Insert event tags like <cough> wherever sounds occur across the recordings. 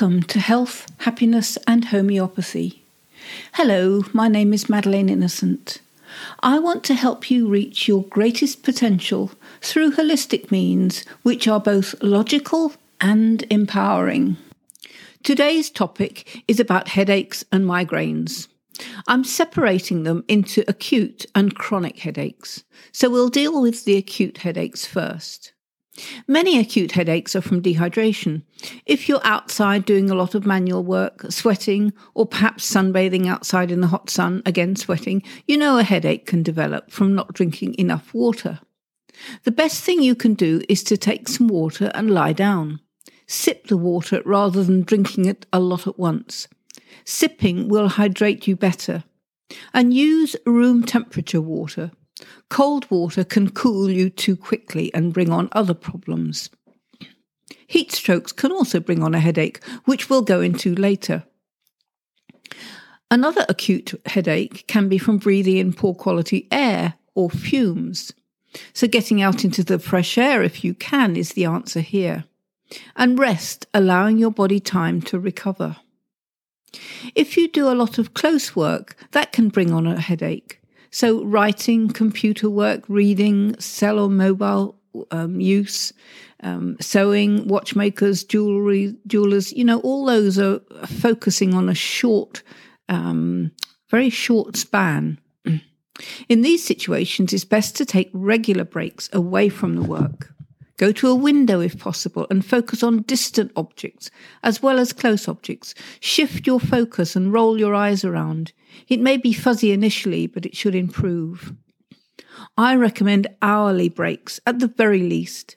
Welcome to Health, Happiness and Homeopathy. Hello, my name is Madeleine Innocent. I want to help you reach your greatest potential through holistic means which are both logical and empowering. Today's topic is about headaches and migraines. I'm separating them into acute and chronic headaches, so we'll deal with the acute headaches first. Many acute headaches are from dehydration. If you're outside doing a lot of manual work, sweating, or perhaps sunbathing outside in the hot sun, again sweating, you know a headache can develop from not drinking enough water. The best thing you can do is to take some water and lie down. Sip the water rather than drinking it a lot at once. Sipping will hydrate you better. And use room temperature water. Cold water can cool you too quickly and bring on other problems. Heat strokes can also bring on a headache, which we'll go into later. Another acute headache can be from breathing in poor quality air or fumes. So, getting out into the fresh air if you can is the answer here. And rest, allowing your body time to recover. If you do a lot of close work, that can bring on a headache. So, writing, computer work, reading, cell or mobile um, use, um, sewing, watchmakers, jewelry, jewelers, you know, all those are focusing on a short, um, very short span. <clears throat> In these situations, it's best to take regular breaks away from the work. Go to a window if possible and focus on distant objects as well as close objects. Shift your focus and roll your eyes around. It may be fuzzy initially, but it should improve. I recommend hourly breaks at the very least.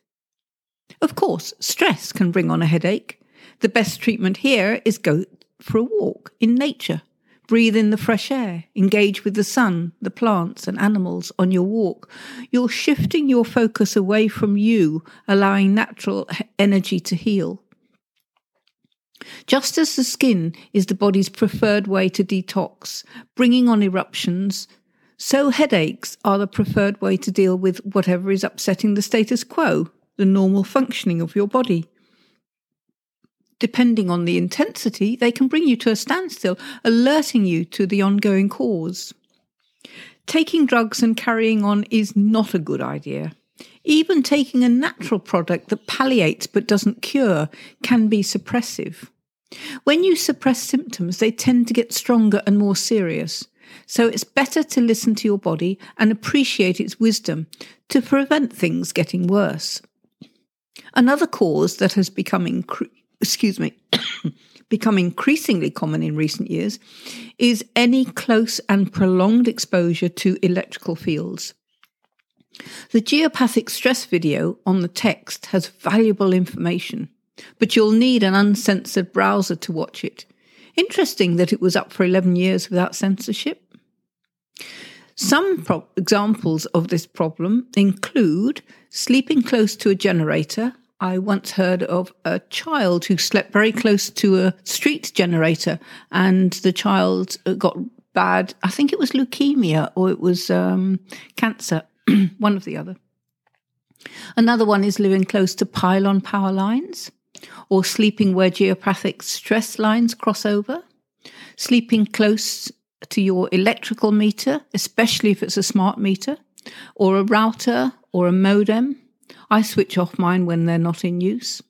Of course, stress can bring on a headache. The best treatment here is go for a walk in nature. Breathe in the fresh air, engage with the sun, the plants, and animals on your walk. You're shifting your focus away from you, allowing natural energy to heal. Just as the skin is the body's preferred way to detox, bringing on eruptions, so headaches are the preferred way to deal with whatever is upsetting the status quo, the normal functioning of your body depending on the intensity, they can bring you to a standstill, alerting you to the ongoing cause. Taking drugs and carrying on is not a good idea. Even taking a natural product that palliates but doesn't cure can be suppressive. When you suppress symptoms, they tend to get stronger and more serious. So it's better to listen to your body and appreciate its wisdom to prevent things getting worse. Another cause that has become incre- excuse me, <coughs> become increasingly common in recent years is any close and prolonged exposure to electrical fields. The geopathic stress video on the text has valuable information, but you'll need an uncensored browser to watch it. Interesting that it was up for 11 years without censorship. Some pro- examples of this problem include sleeping close to a generator I once heard of a child who slept very close to a street generator, and the child got bad. I think it was leukemia or it was um, cancer, <clears throat> one of the other. Another one is living close to pylon power lines, or sleeping where geopathic stress lines cross over, sleeping close to your electrical meter, especially if it's a smart meter, or a router or a modem I switch off mine when they're not in use.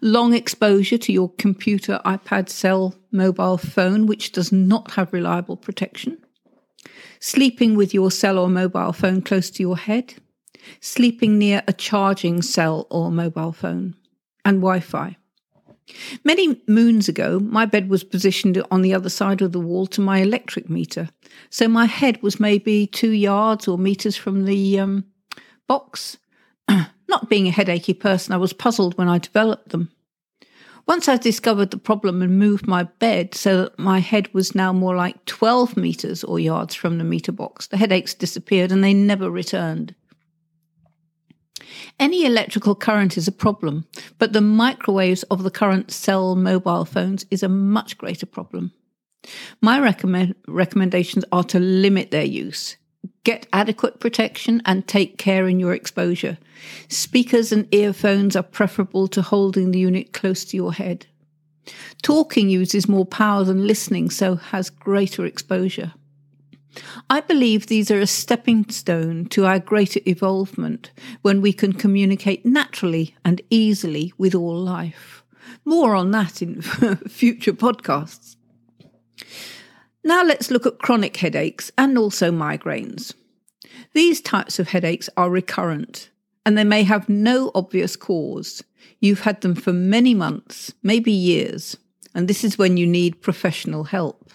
Long exposure to your computer, iPad, cell, mobile phone, which does not have reliable protection. Sleeping with your cell or mobile phone close to your head. Sleeping near a charging cell or mobile phone. And Wi Fi. Many moons ago, my bed was positioned on the other side of the wall to my electric meter, so my head was maybe two yards or meters from the um, box, <clears throat> not being a headachy person, I was puzzled when I developed them. Once I discovered the problem and moved my bed so that my head was now more like 12 meters or yards from the meter box, the headaches disappeared and they never returned. Any electrical current is a problem, but the microwaves of the current cell mobile phones is a much greater problem. My recommend- recommendations are to limit their use. Get adequate protection and take care in your exposure. Speakers and earphones are preferable to holding the unit close to your head. Talking uses more power than listening, so has greater exposure. I believe these are a stepping stone to our greater evolvement when we can communicate naturally and easily with all life. More on that in <laughs> future podcasts. Now let's look at chronic headaches and also migraines. These types of headaches are recurrent and they may have no obvious cause. You've had them for many months, maybe years, and this is when you need professional help.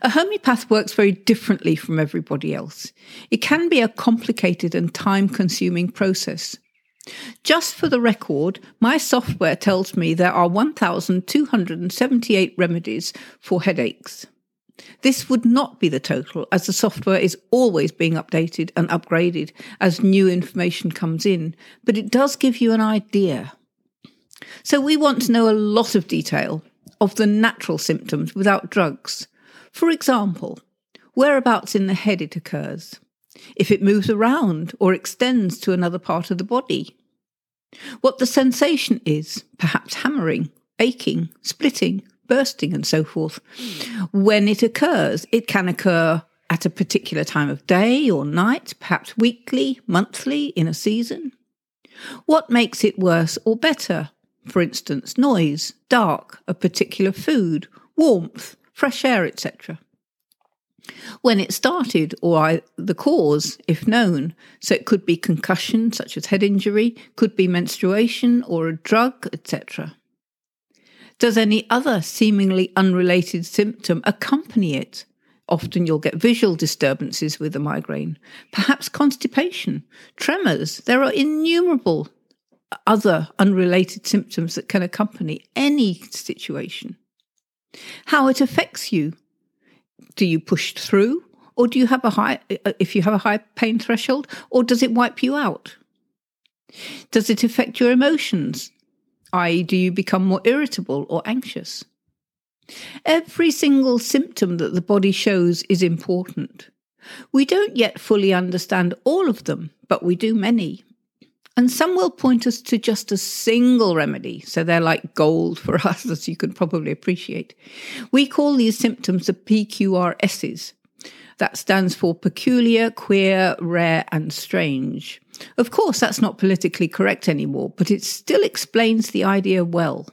A homeopath works very differently from everybody else. It can be a complicated and time consuming process. Just for the record, my software tells me there are 1,278 remedies for headaches. This would not be the total, as the software is always being updated and upgraded as new information comes in, but it does give you an idea. So, we want to know a lot of detail of the natural symptoms without drugs. For example, whereabouts in the head it occurs, if it moves around or extends to another part of the body, what the sensation is, perhaps hammering, aching, splitting, bursting, and so forth. When it occurs, it can occur at a particular time of day or night, perhaps weekly, monthly, in a season. What makes it worse or better? For instance, noise, dark, a particular food, warmth, fresh air, etc. When it started, or the cause, if known, so it could be concussion, such as head injury, could be menstruation or a drug, etc. Does any other seemingly unrelated symptom accompany it? Often you'll get visual disturbances with a migraine, perhaps constipation, tremors. There are innumerable other unrelated symptoms that can accompany any situation. How it affects you. Do you push through? Or do you have a high, uh, if you have a high pain threshold, or does it wipe you out? Does it affect your emotions? i.e., do you become more irritable or anxious? Every single symptom that the body shows is important. We don't yet fully understand all of them, but we do many. And some will point us to just a single remedy, so they're like gold for <laughs> us, as you can probably appreciate. We call these symptoms the PQRSs. That stands for peculiar, queer, rare, and strange. Of course, that's not politically correct anymore, but it still explains the idea well.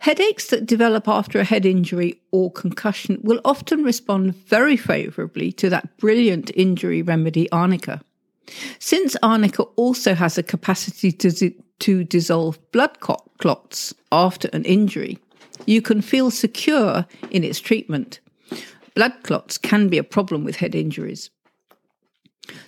Headaches that develop after a head injury or concussion will often respond very favourably to that brilliant injury remedy, arnica. Since arnica also has a capacity to, to dissolve blood clots after an injury, you can feel secure in its treatment. Blood clots can be a problem with head injuries.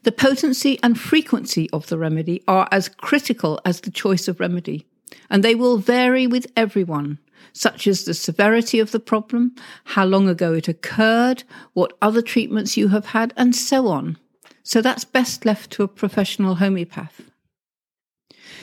The potency and frequency of the remedy are as critical as the choice of remedy, and they will vary with everyone, such as the severity of the problem, how long ago it occurred, what other treatments you have had, and so on. So that's best left to a professional homeopath.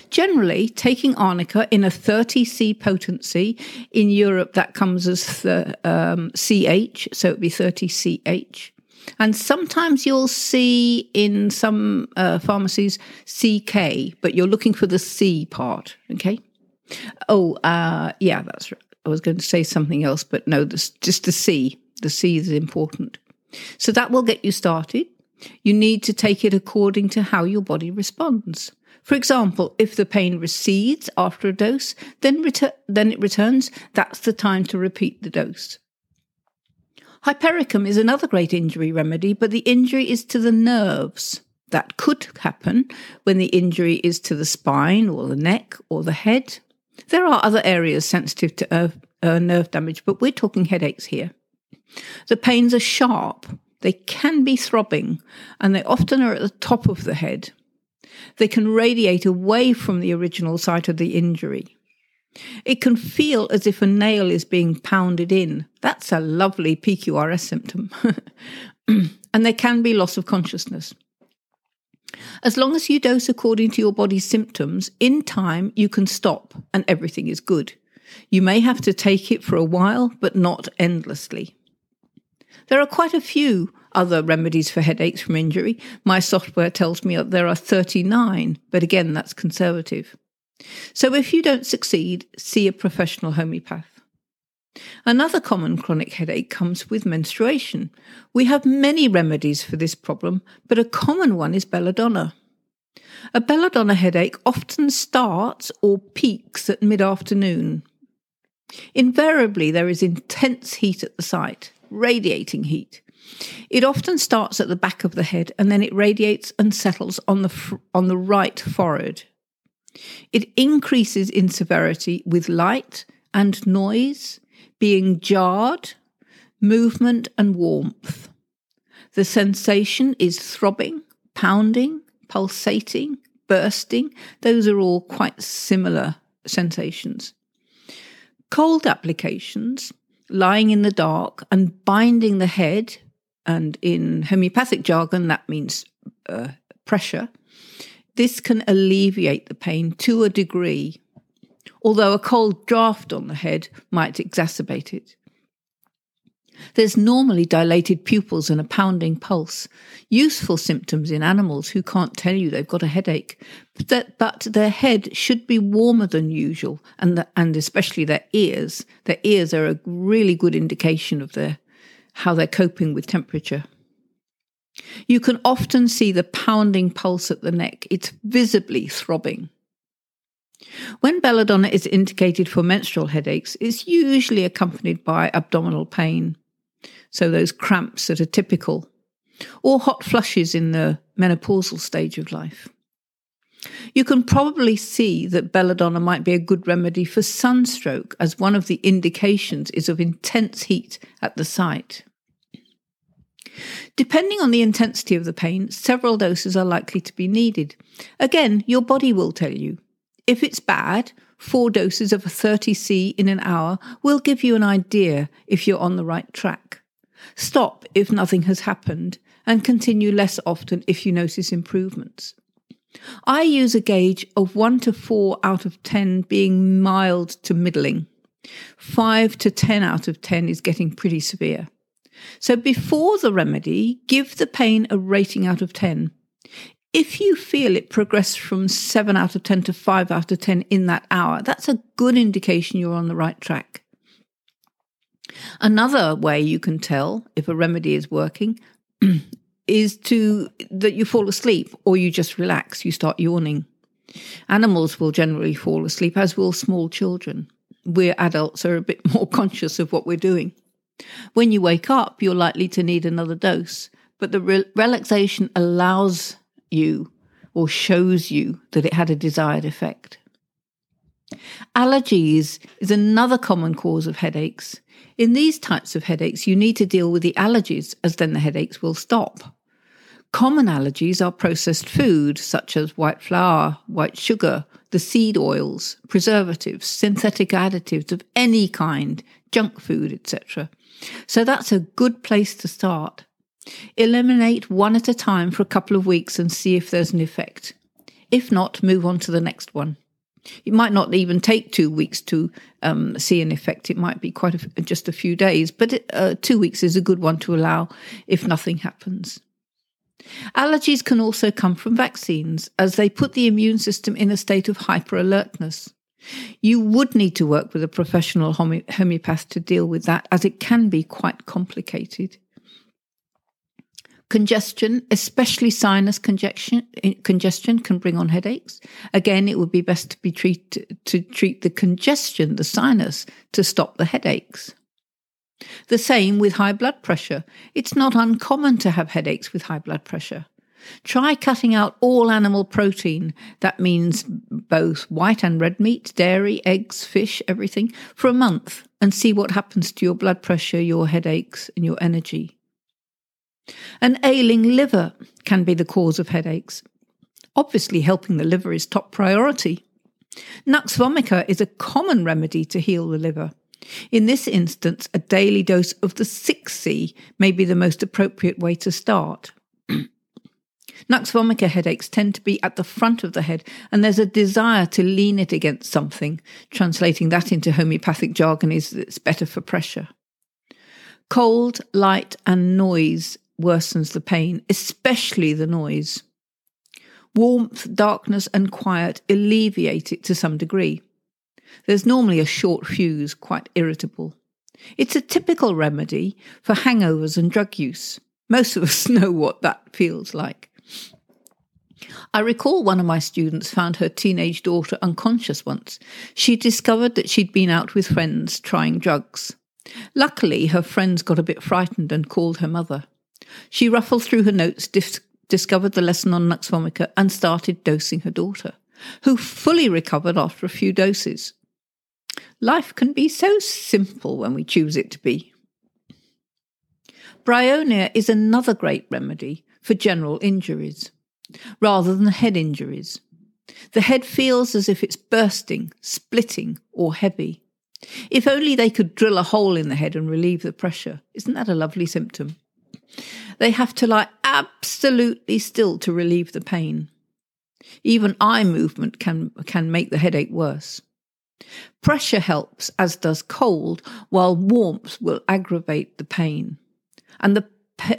Generally, taking arnica in a 30C potency, in Europe that comes as the, um, CH, so it would be 30CH. And sometimes you'll see in some uh, pharmacies CK, but you're looking for the C part, okay? Oh, uh, yeah, that's right. I was going to say something else, but no, this, just the C. The C is important. So that will get you started. You need to take it according to how your body responds. For example, if the pain recedes after a dose, then, retur- then it returns, that's the time to repeat the dose. Hypericum is another great injury remedy, but the injury is to the nerves. That could happen when the injury is to the spine or the neck or the head. There are other areas sensitive to nerve damage, but we're talking headaches here. The pains are sharp, they can be throbbing, and they often are at the top of the head. They can radiate away from the original site of the injury. It can feel as if a nail is being pounded in. That's a lovely PQRS symptom. <laughs> and there can be loss of consciousness. As long as you dose according to your body's symptoms, in time you can stop and everything is good. You may have to take it for a while, but not endlessly. There are quite a few other remedies for headaches from injury. My software tells me that there are 39, but again, that's conservative. So if you don't succeed, see a professional homeopath. Another common chronic headache comes with menstruation. We have many remedies for this problem, but a common one is belladonna. A belladonna headache often starts or peaks at mid afternoon. Invariably, there is intense heat at the site, radiating heat. It often starts at the back of the head and then it radiates and settles on the, fr- on the right forehead. It increases in severity with light and noise, being jarred, movement, and warmth. The sensation is throbbing, pounding, pulsating, bursting. Those are all quite similar sensations. Cold applications, lying in the dark and binding the head, and in homeopathic jargon, that means uh, pressure, this can alleviate the pain to a degree, although a cold draft on the head might exacerbate it. There's normally dilated pupils and a pounding pulse, useful symptoms in animals who can't tell you they've got a headache, but, that, but their head should be warmer than usual, and, the, and especially their ears. Their ears are a really good indication of their, how they're coping with temperature. You can often see the pounding pulse at the neck. It's visibly throbbing. When belladonna is indicated for menstrual headaches, it's usually accompanied by abdominal pain, so those cramps that are typical, or hot flushes in the menopausal stage of life. You can probably see that belladonna might be a good remedy for sunstroke, as one of the indications is of intense heat at the site. Depending on the intensity of the pain, several doses are likely to be needed. Again, your body will tell you. If it's bad, four doses of a 30C in an hour will give you an idea if you're on the right track. Stop if nothing has happened and continue less often if you notice improvements. I use a gauge of 1 to 4 out of 10 being mild to middling. 5 to 10 out of 10 is getting pretty severe. So before the remedy, give the pain a rating out of 10. If you feel it progress from 7 out of 10 to 5 out of 10 in that hour, that's a good indication you're on the right track. Another way you can tell if a remedy is working <clears throat> is to that you fall asleep or you just relax, you start yawning. Animals will generally fall asleep, as will small children. We adults are a bit <laughs> more conscious of what we're doing. When you wake up, you're likely to need another dose, but the re- relaxation allows you or shows you that it had a desired effect. Allergies is another common cause of headaches. In these types of headaches, you need to deal with the allergies, as then the headaches will stop. Common allergies are processed food, such as white flour, white sugar, the seed oils, preservatives, synthetic additives of any kind, junk food, etc. So that's a good place to start. Eliminate one at a time for a couple of weeks and see if there's an effect. If not, move on to the next one. It might not even take two weeks to um, see an effect. It might be quite a, just a few days, but uh, two weeks is a good one to allow if nothing happens. Allergies can also come from vaccines, as they put the immune system in a state of hyper alertness. You would need to work with a professional homeopath to deal with that, as it can be quite complicated. Congestion, especially sinus congestion, eh, congestion can bring on headaches. Again, it would be best to be treat, to treat the congestion, the sinus, to stop the headaches. The same with high blood pressure. It's not uncommon to have headaches with high blood pressure. Try cutting out all animal protein. That means both white and red meat, dairy, eggs, fish, everything, for a month and see what happens to your blood pressure, your headaches, and your energy. An ailing liver can be the cause of headaches. Obviously, helping the liver is top priority. Nux vomica is a common remedy to heal the liver. In this instance, a daily dose of the 6C may be the most appropriate way to start. <clears throat> Nux vomica headaches tend to be at the front of the head, and there's a desire to lean it against something. Translating that into homeopathic jargon is that it's better for pressure. Cold, light, and noise worsens the pain, especially the noise. Warmth, darkness, and quiet alleviate it to some degree. There's normally a short fuse, quite irritable. It's a typical remedy for hangovers and drug use. Most of us <laughs> know what that feels like. I recall one of my students found her teenage daughter unconscious once. She discovered that she'd been out with friends trying drugs. Luckily, her friends got a bit frightened and called her mother. She ruffled through her notes, dis- discovered the lesson on Nux vomica, and started dosing her daughter, who fully recovered after a few doses. Life can be so simple when we choose it to be. Bryonia is another great remedy for general injuries, rather than head injuries. The head feels as if it's bursting, splitting, or heavy. If only they could drill a hole in the head and relieve the pressure. Isn't that a lovely symptom? They have to lie absolutely still to relieve the pain. Even eye movement can, can make the headache worse. Pressure helps, as does cold, while warmth will aggravate the pain. And the,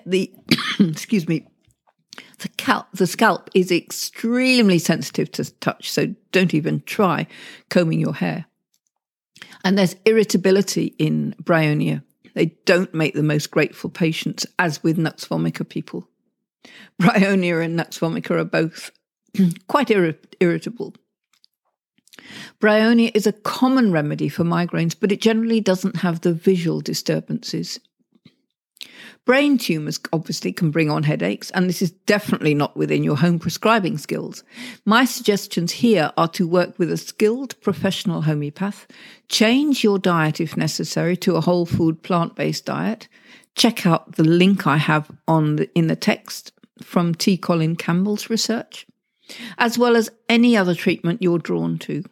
the <coughs> excuse me, the, cal- the scalp is extremely sensitive to touch, so don't even try combing your hair. And there's irritability in bryonia. They don't make the most grateful patients, as with nux vomica people. Bryonia and nux vomica are both <clears throat> quite ir- irritable. Bryonia is a common remedy for migraines, but it generally doesn't have the visual disturbances. Brain tumours obviously can bring on headaches, and this is definitely not within your home prescribing skills. My suggestions here are to work with a skilled professional homeopath, change your diet if necessary to a whole food plant based diet. Check out the link I have on the, in the text from T. Colin Campbell's research, as well as any other treatment you're drawn to.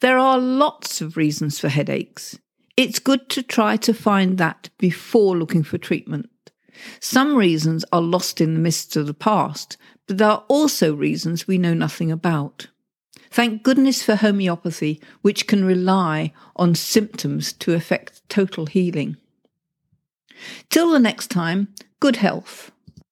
There are lots of reasons for headaches. It's good to try to find that before looking for treatment. Some reasons are lost in the mists of the past, but there are also reasons we know nothing about. Thank goodness for homeopathy, which can rely on symptoms to effect total healing. Till the next time, good health.